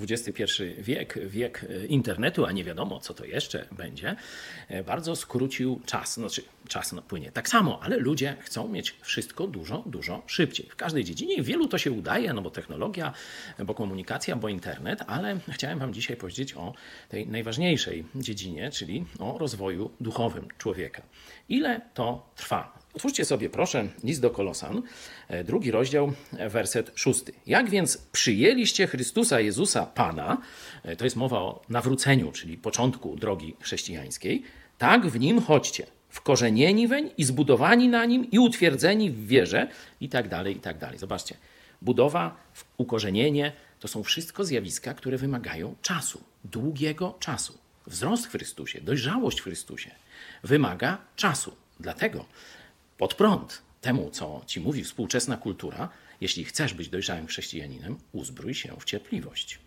XXI wiek, wiek internetu, a nie wiadomo, co to jeszcze będzie, bardzo skrócił czas. Znaczy, czas no, płynie tak samo, ale ludzie chcą mieć wszystko dużo, dużo szybciej. W każdej dziedzinie wielu to się udaje, no bo technologia, bo komunikacja, bo internet, ale chciałem Wam dzisiaj powiedzieć o tej najważniejszej dziedzinie, czyli o rozwoju duchowym człowieka. Ile to trwa? Otwórzcie sobie proszę list do Kolosan, e, drugi rozdział, e, werset szósty. Jak więc przyjęliście Chrystusa Jezusa Pana, e, to jest mowa o nawróceniu, czyli początku drogi chrześcijańskiej, tak w nim chodźcie, wkorzenieni weń i zbudowani na nim i utwierdzeni w wierze i tak dalej, i tak dalej. Zobaczcie, budowa, ukorzenienie to są wszystko zjawiska, które wymagają czasu, długiego czasu. Wzrost w Chrystusie, dojrzałość w Chrystusie wymaga czasu. Dlatego pod prąd temu, co ci mówi współczesna kultura, jeśli chcesz być dojrzałym chrześcijaninem, uzbrój się w cierpliwość.